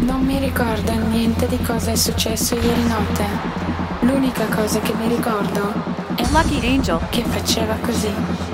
Non mi ricordo niente di cosa è successo ieri notte. L'unica cosa che mi ricordo è Lucky Angel che faceva così.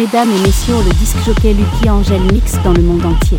Mesdames et messieurs, le disque jockey Lucky Angel mix dans le monde entier.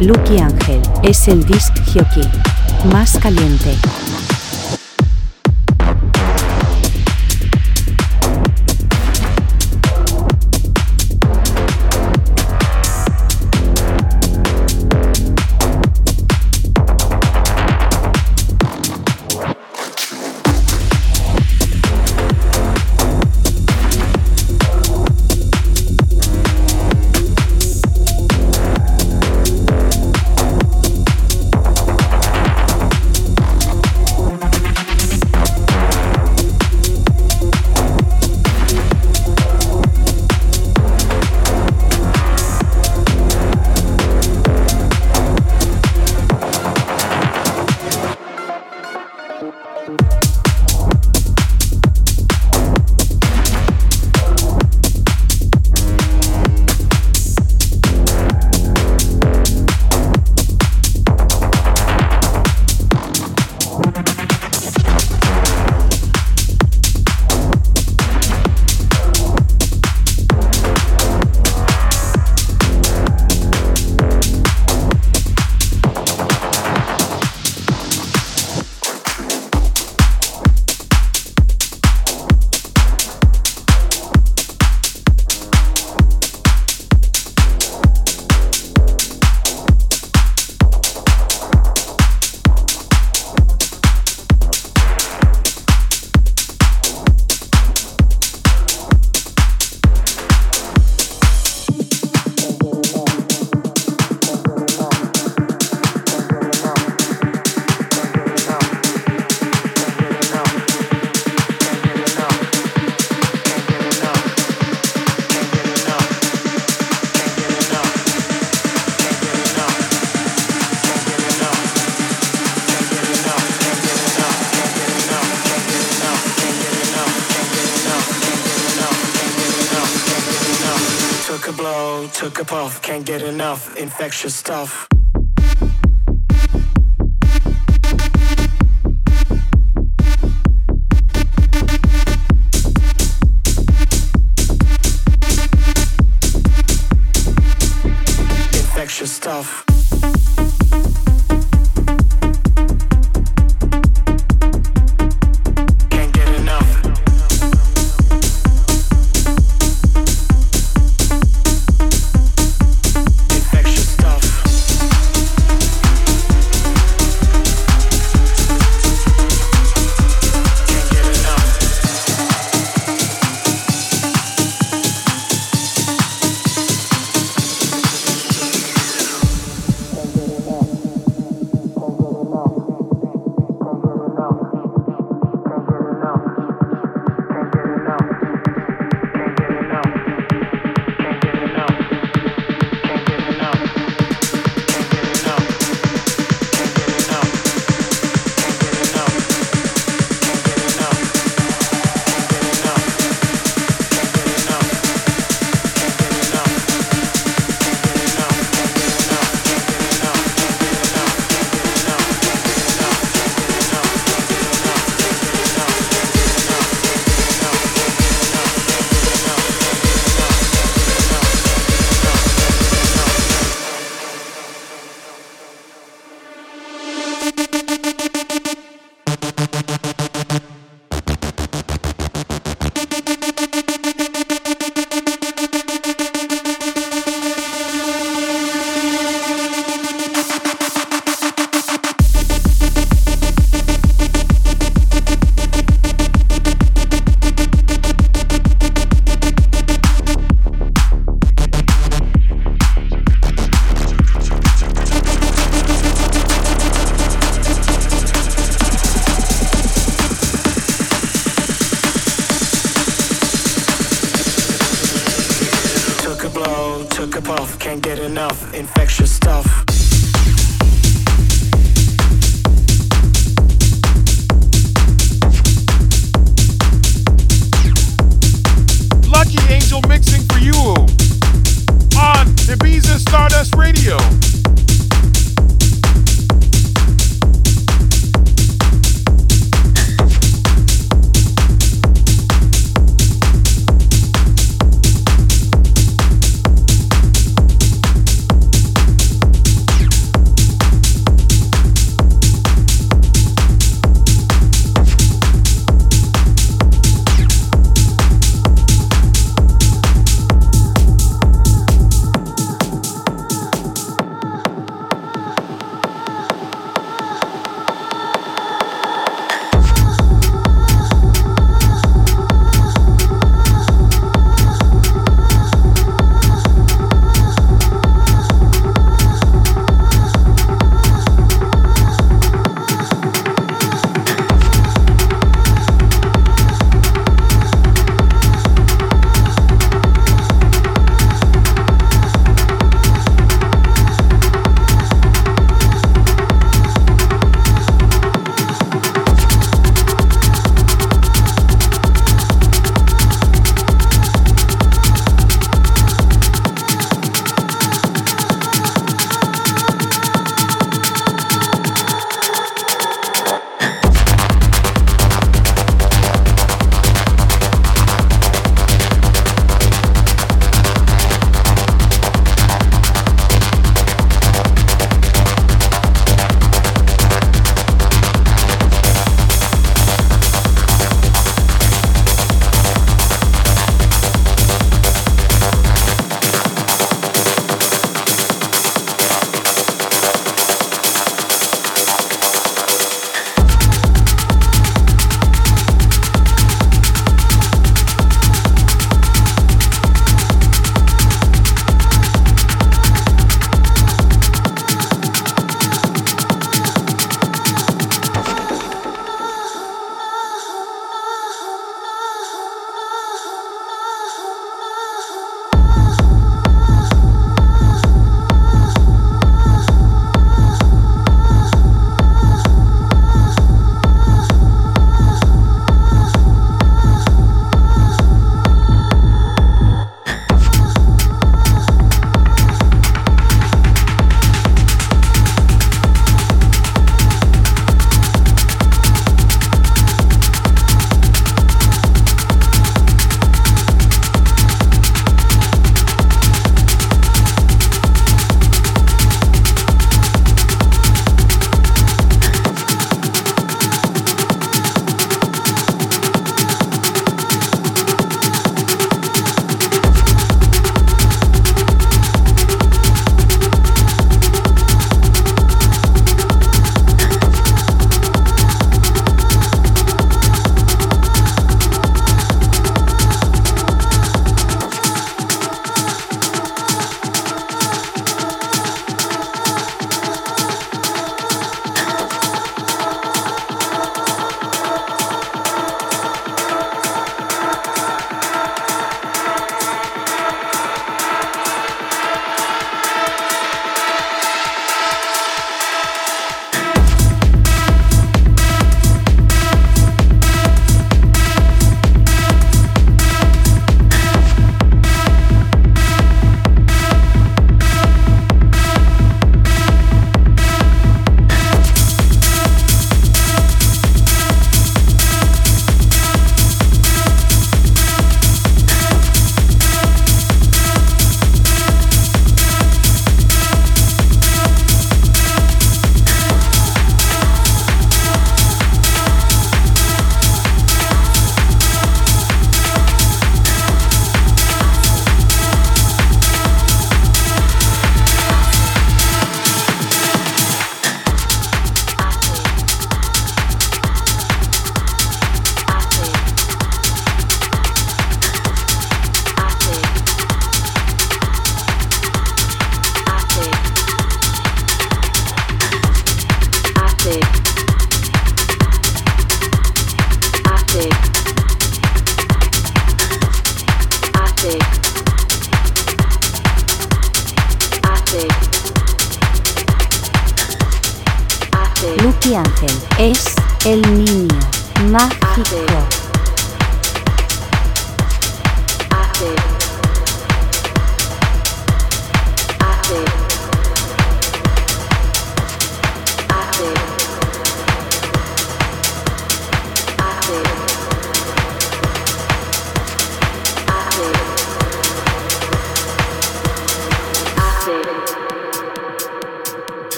Lucky Ángel es el disc jockey más caliente. Infectious stuff.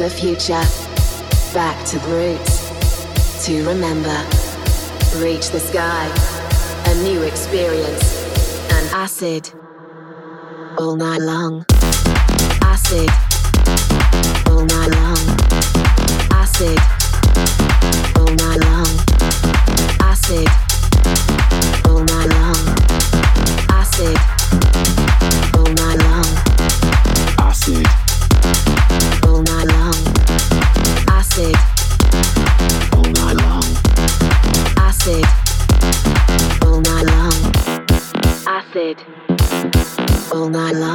The future, back to roots, to remember. Reach the sky, a new experience, and acid. All night long. Acid. All night long. Acid. All night long. Acid. All night long. Acid. All night long. Acid. Acid. All night long. Acid. All night long. Acid. All night long.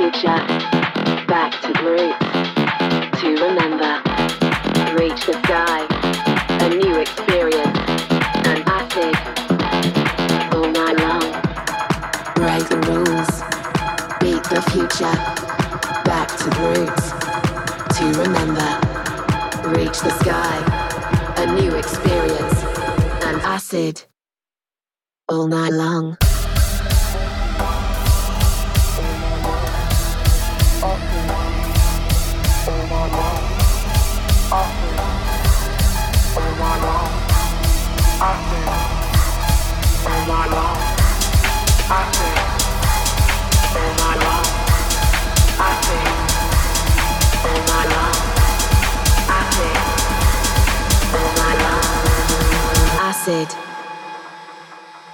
Future. Back to roots. To remember. Reach the sky. A new experience. And acid. All night long. Break the rules. Beat the future. Back to roots. To remember. Reach the sky. A new experience. And acid. All night long.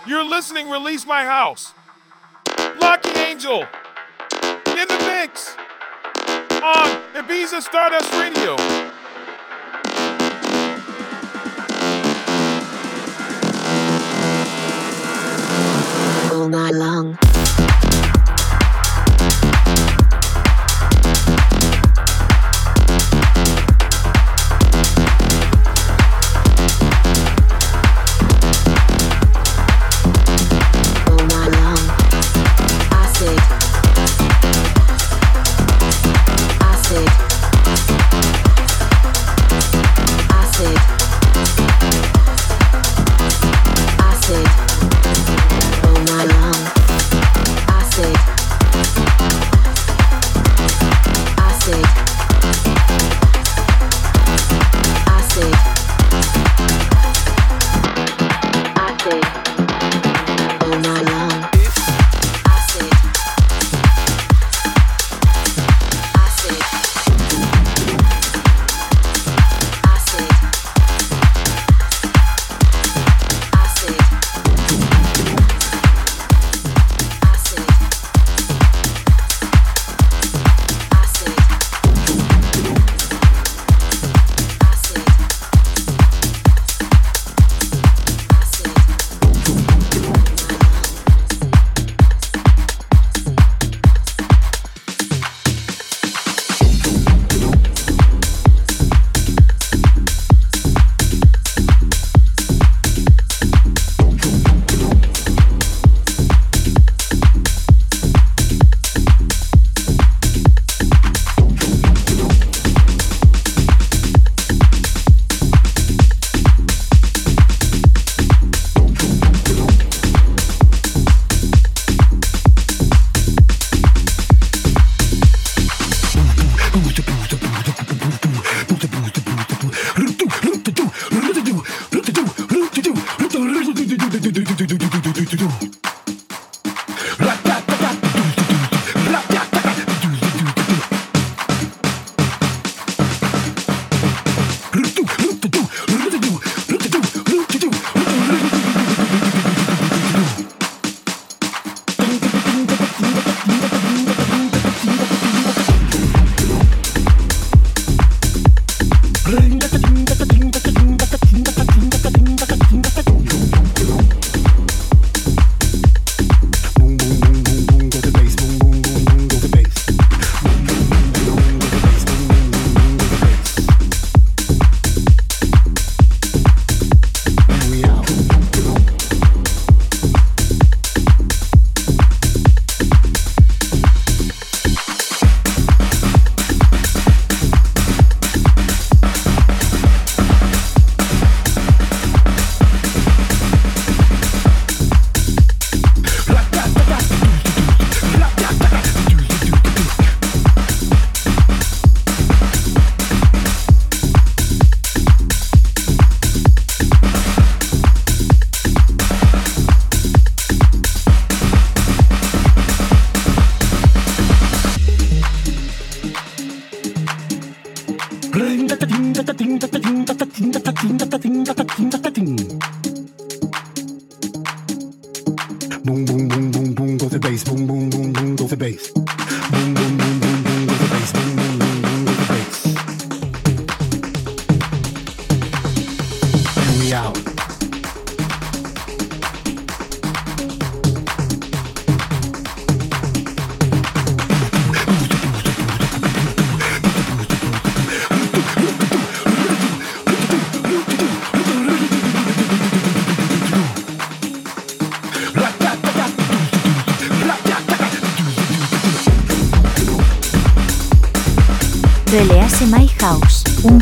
You're listening Release My House. Lucky Angel. In the mix. On Ibiza Stardust Radio. All night long.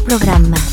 House,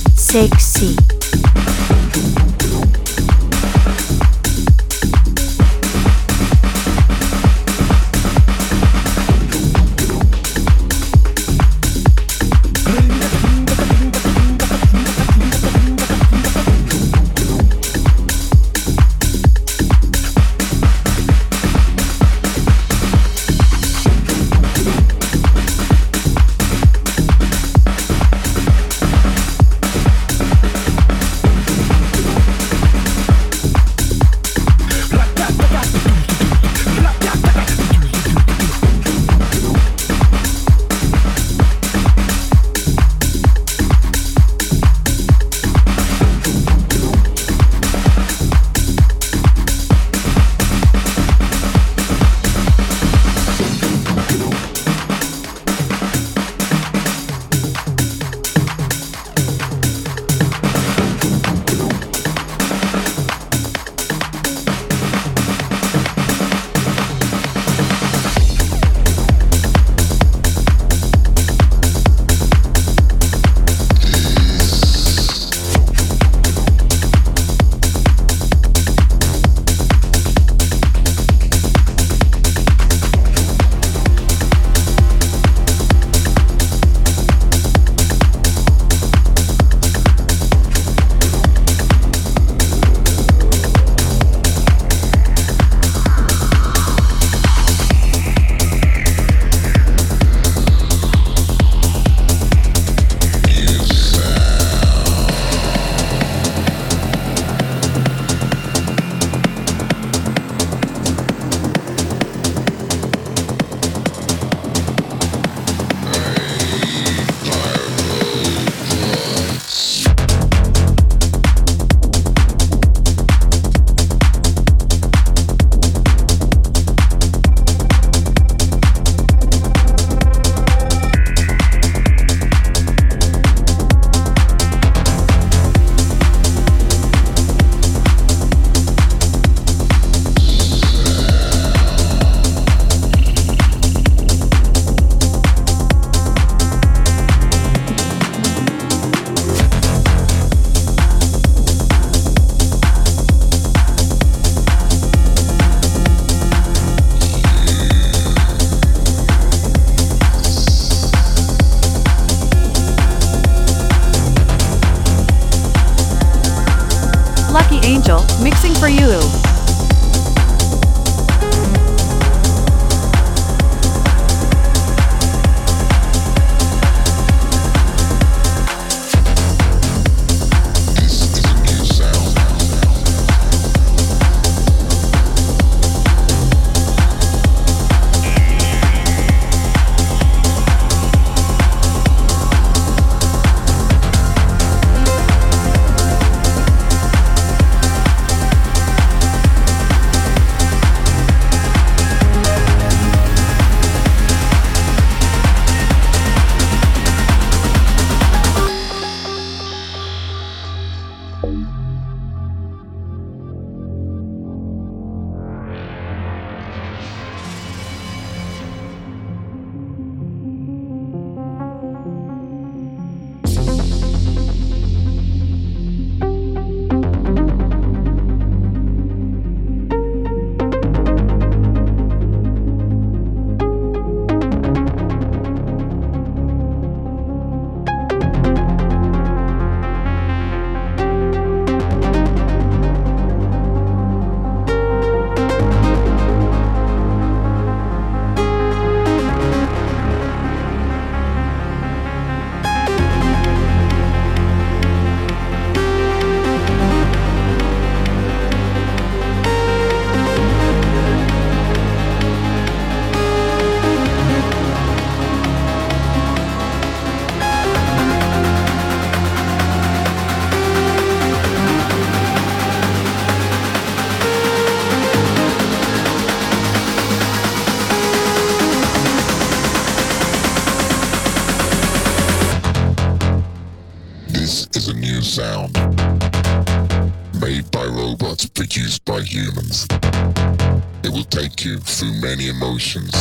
through many emotions,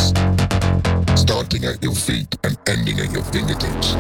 starting at your feet and ending at your fingertips.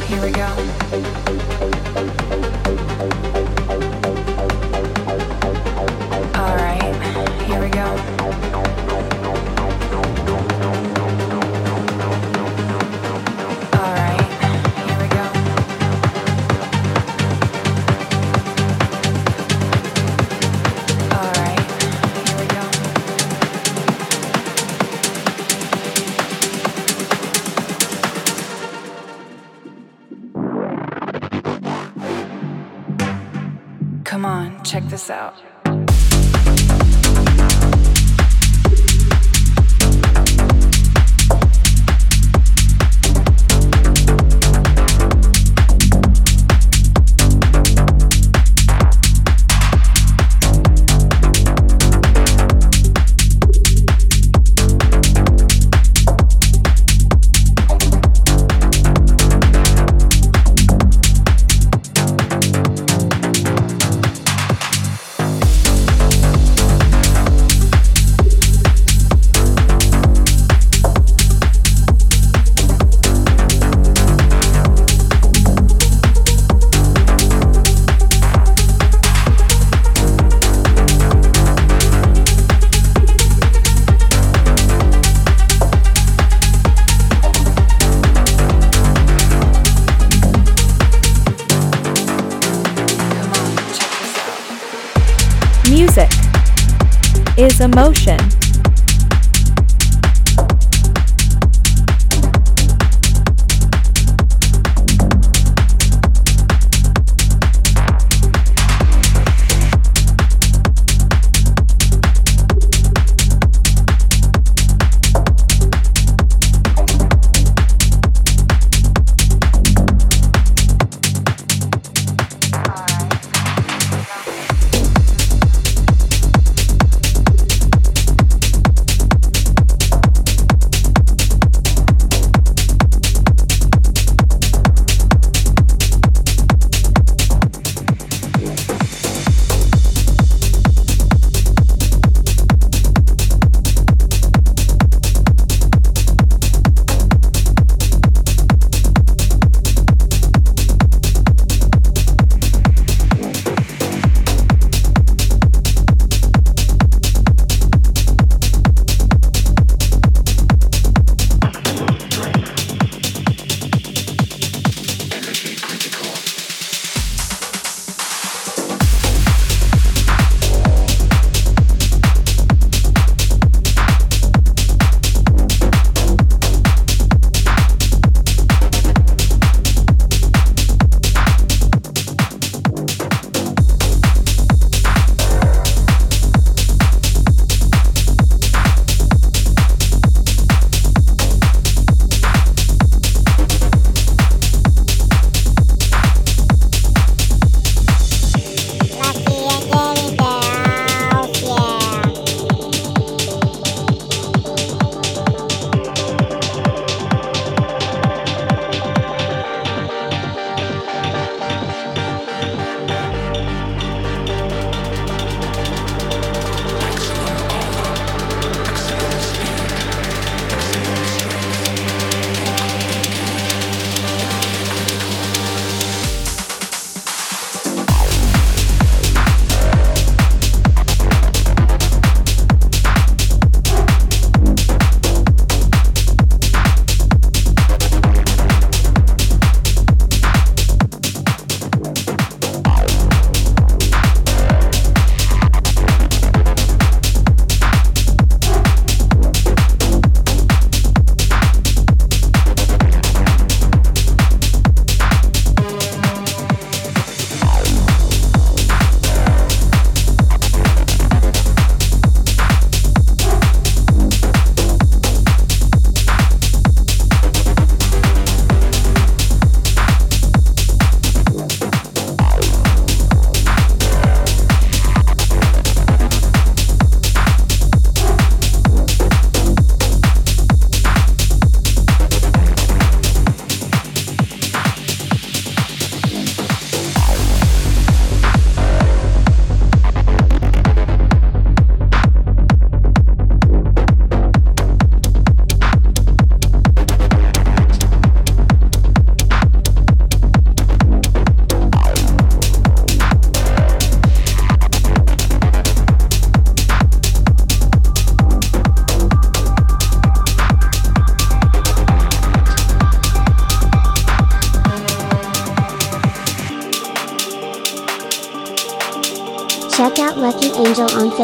This we is emotion. out emotion.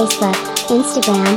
Facebook, Instagram,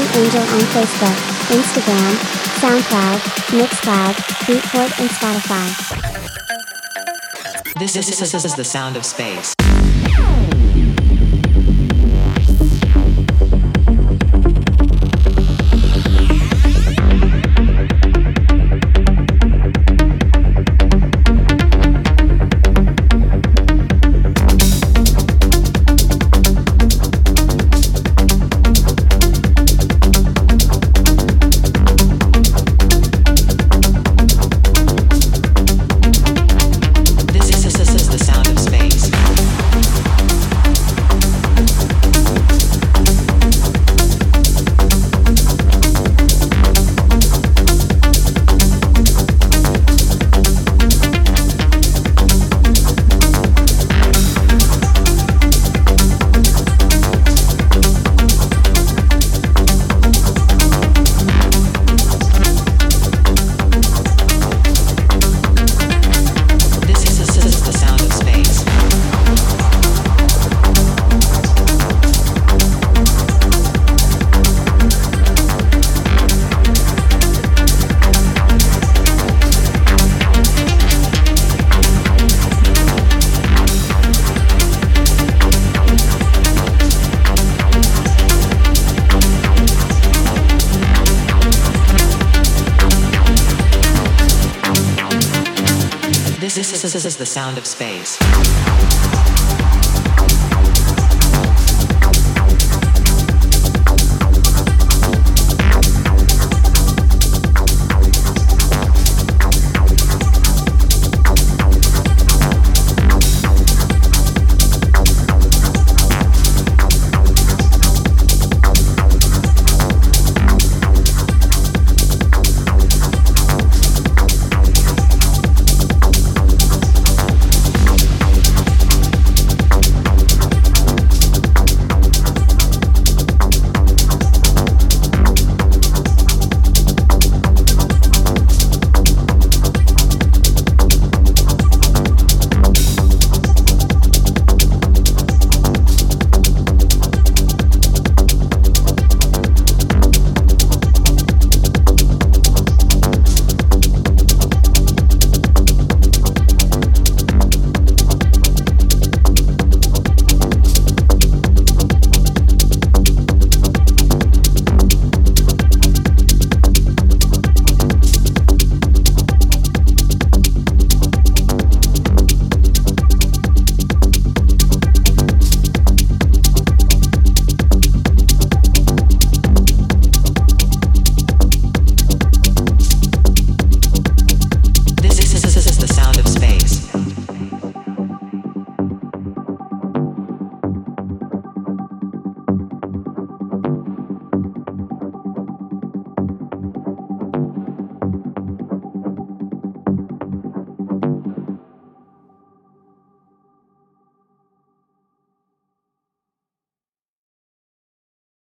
Angel on Facebook, Instagram, SoundCloud, Mixcloud, Beatport and Spotify. This is, this is the sound of space. This is, this is the sound of space.